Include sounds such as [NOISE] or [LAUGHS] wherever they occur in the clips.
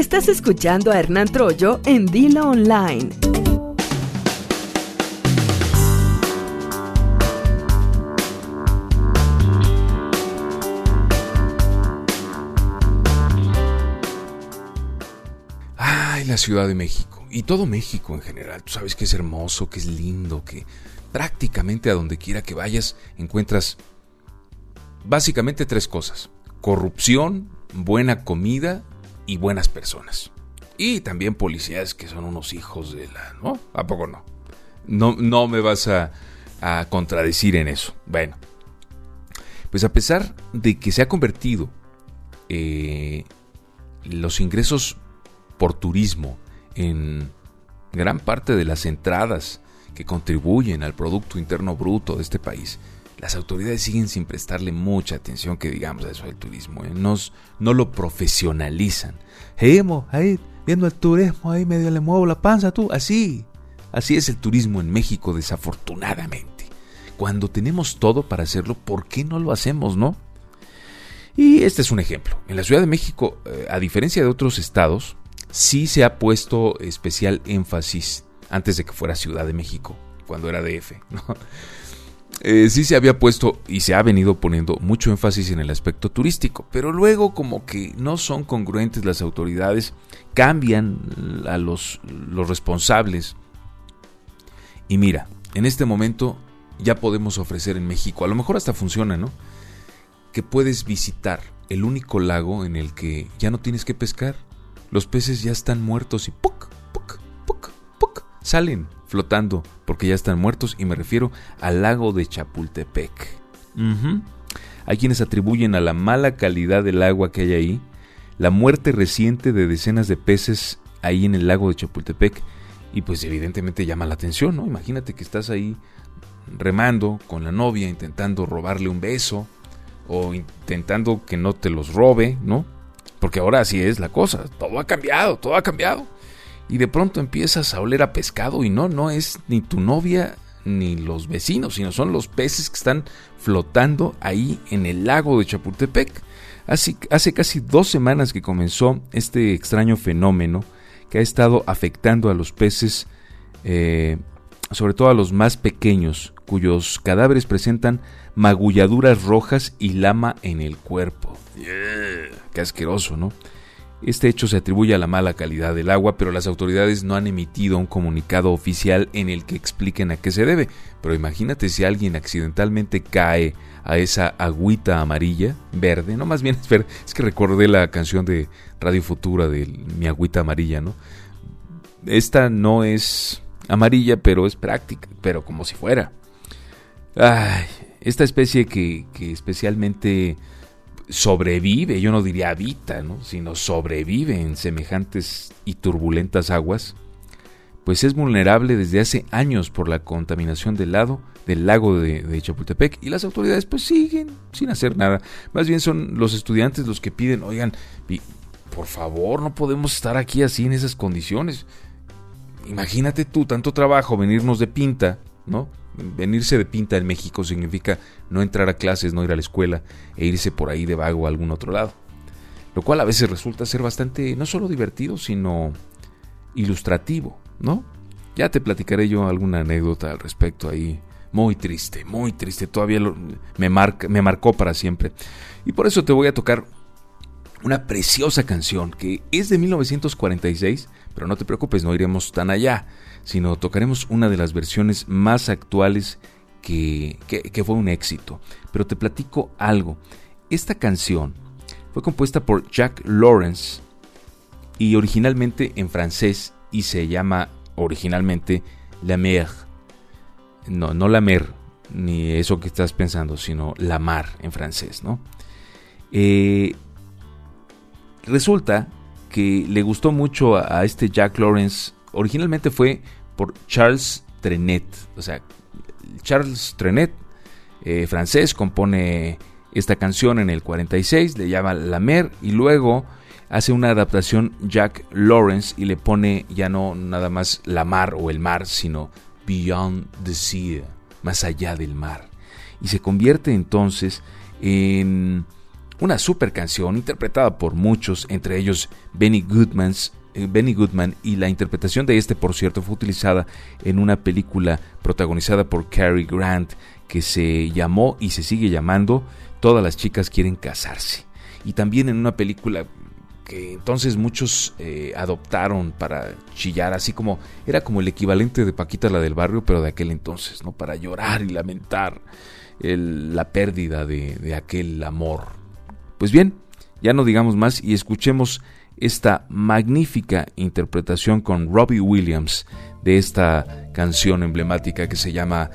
Estás escuchando a Hernán Troyo en Dila Online. Ay, la Ciudad de México. Y todo México en general. Tú sabes que es hermoso, que es lindo, que prácticamente a donde quiera que vayas encuentras básicamente tres cosas. Corrupción, buena comida y buenas personas. Y también policías que son unos hijos de la... ¿No? ¿A poco no? No, no me vas a, contradecir en eso. Bueno. Pues a pesar de que se ha convertido eh, los ingresos por turismo en gran parte de las entradas que contribuyen al Producto Interno Bruto de este país, las autoridades siguen sin prestarle mucha atención que digamos a eso del turismo. ¿eh? no lo profesionalizan. Seguimos ahí viendo el turismo, ahí medio le muevo la panza tú. Así, así es el turismo en México desafortunadamente. Cuando tenemos todo para hacerlo, ¿por qué no lo hacemos, no? Y este es un ejemplo. En la Ciudad de México, eh, a diferencia de otros estados, sí se ha puesto especial énfasis antes de que fuera Ciudad de México, cuando era DF. ¿no? Eh, sí se había puesto y se ha venido poniendo mucho énfasis en el aspecto turístico, pero luego como que no son congruentes las autoridades, cambian a los, los responsables. Y mira, en este momento ya podemos ofrecer en México, a lo mejor hasta funciona, ¿no? Que puedes visitar el único lago en el que ya no tienes que pescar. Los peces ya están muertos y ¡puc! ¡puc! ¡puc! ¡puc! salen flotando porque ya están muertos y me refiero al lago de Chapultepec. Hay quienes atribuyen a la mala calidad del agua que hay ahí la muerte reciente de decenas de peces ahí en el lago de Chapultepec y pues evidentemente llama la atención, ¿no? Imagínate que estás ahí remando con la novia intentando robarle un beso o intentando que no te los robe, ¿no? Porque ahora así es la cosa, todo ha cambiado, todo ha cambiado y de pronto empiezas a oler a pescado y no, no es ni tu novia ni los vecinos, sino son los peces que están flotando ahí en el lago de Chapultepec. Así, hace casi dos semanas que comenzó este extraño fenómeno que ha estado afectando a los peces, eh, sobre todo a los más pequeños, cuyos cadáveres presentan magulladuras rojas y lama en el cuerpo. qué asqueroso, ¿no? Este hecho se atribuye a la mala calidad del agua, pero las autoridades no han emitido un comunicado oficial en el que expliquen a qué se debe. Pero imagínate si alguien accidentalmente cae a esa agüita amarilla, verde, no más bien [LAUGHS] es verde, es que recordé la canción de Radio Futura de Mi agüita amarilla, ¿no? Esta no es amarilla, pero es práctica, pero como si fuera. Ay, esta especie que, que especialmente sobrevive, yo no diría habita, ¿no? sino sobrevive en semejantes y turbulentas aguas, pues es vulnerable desde hace años por la contaminación del, lado, del lago de, Chapultepec y las autoridades pues siguen sin hacer nada. Más bien son los estudiantes los que piden, oigan, por favor, no podemos estar aquí así en esas condiciones. Imagínate tú, tanto trabajo, venirnos de pinta, ¿no? Venirse de pinta en México significa no entrar a clases, no ir a la escuela e irse por ahí de vago a algún otro lado. Lo cual a veces resulta ser bastante, no solo divertido, sino ilustrativo, ¿no? Ya te platicaré yo alguna anécdota al respecto ahí. Muy triste, muy triste. Todavía me, marca, me marcó para siempre. Y por eso te voy a tocar una preciosa canción que es de 1946, pero no te preocupes, no iremos tan allá sino tocaremos una de las versiones más actuales que, fue un éxito. Pero te platico algo. Esta canción fue compuesta por Jack Lawrence y originalmente en francés y se llama originalmente La Mer. No, no La Mer, ni eso que estás pensando, sino La Mar en francés, ¿no? Eh, resulta que le gustó mucho a este Jack Lawrence originalmente fue por Charles Trenet. O sea, Charles Trenet, eh, francés, compone esta canción en el 46, le llama La Mer y luego hace una adaptación Jack Lawrence y le pone ya no nada más la mar o el mar, sino Beyond the Sea, más allá del mar. Y se convierte entonces en Una super canción interpretada por muchos, entre ellos Benny Goodmans, eh, Benny Goodman y la interpretación de este, por cierto, fue utilizada en una película protagonizada por Cary Grant que se llamó y se sigue llamando Todas las chicas quieren casarse. Y también en una película que entonces muchos eh, adoptaron para chillar, así como era como el equivalente de Paquita la del barrio, pero de aquel entonces, ¿no? Para llorar y lamentar la pérdida de aquel amor. Pues bien, ya no digamos más y escuchemos esta magnífica interpretación con Robbie Williams de esta canción emblemática que se llama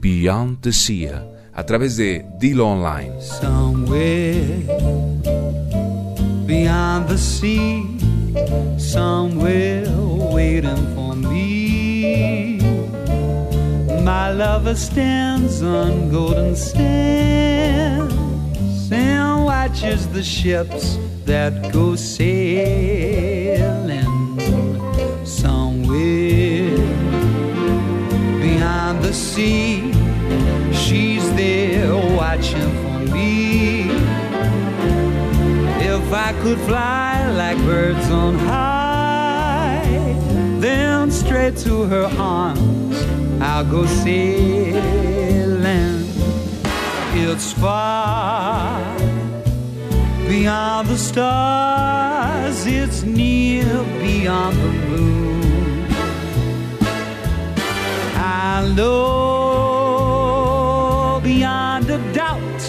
Beyond the Sea a través de Dilo Online. Somewhere beyond the sea, somewhere waiting for me. My lover stands on golden and watches the ships that go sailing somewhere behind the sea. She's there watching for me. If I could fly like birds on high, then straight to her arms I'll go sailing. It's far beyond the stars, it's near beyond the moon. I know beyond a doubt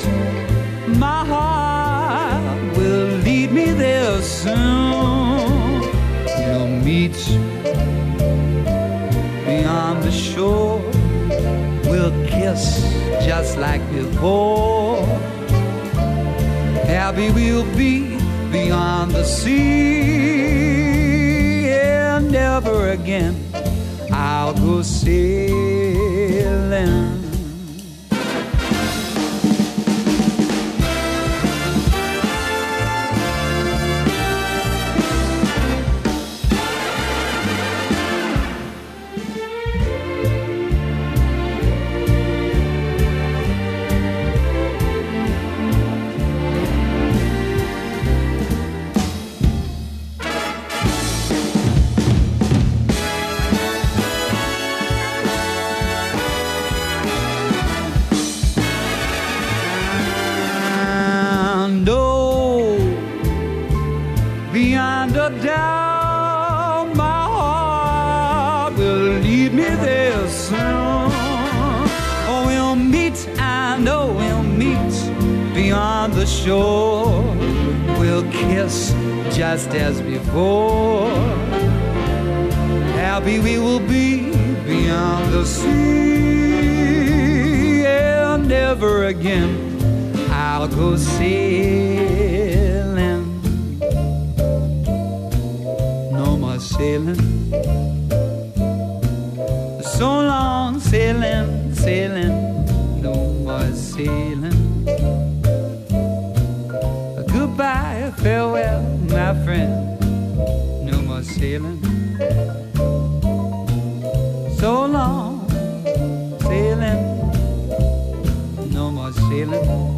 my heart will lead me there soon. We'll meet beyond the shore, we'll kiss just like before happy we'll be beyond the sea. And never again I'll go sailing. beyond a doubt. My heart will lead me there soon. Oh, we'll meet, I know oh, we'll meet beyond the shore. We'll kiss just as before. Happy we will be beyond the sea. And yeah, never again I'll go see. Sailing. So long sailing, sailing, no more sailing. Goodbye, farewell, my friend, no more sailing. So long, sailing, no more sailing.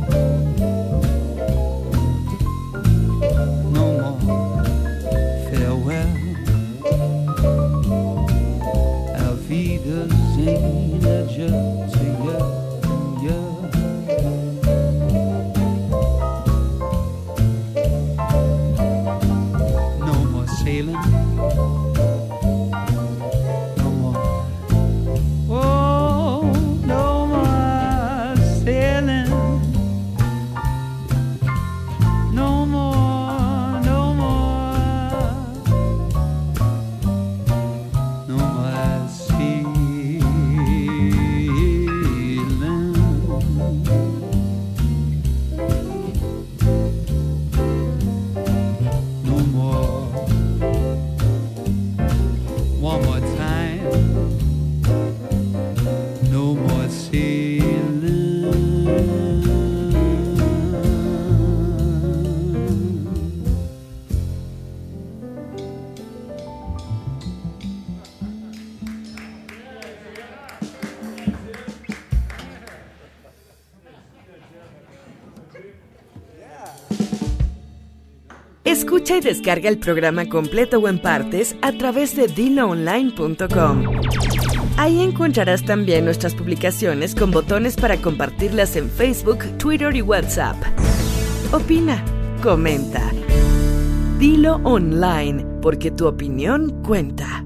Escucha y descarga el programa completo o en partes a través de diloonline.com. Ahí encontrarás también nuestras publicaciones con botones para compartirlas en Facebook, Twitter y WhatsApp. Opina, comenta. Dilo online, porque tu opinión cuenta.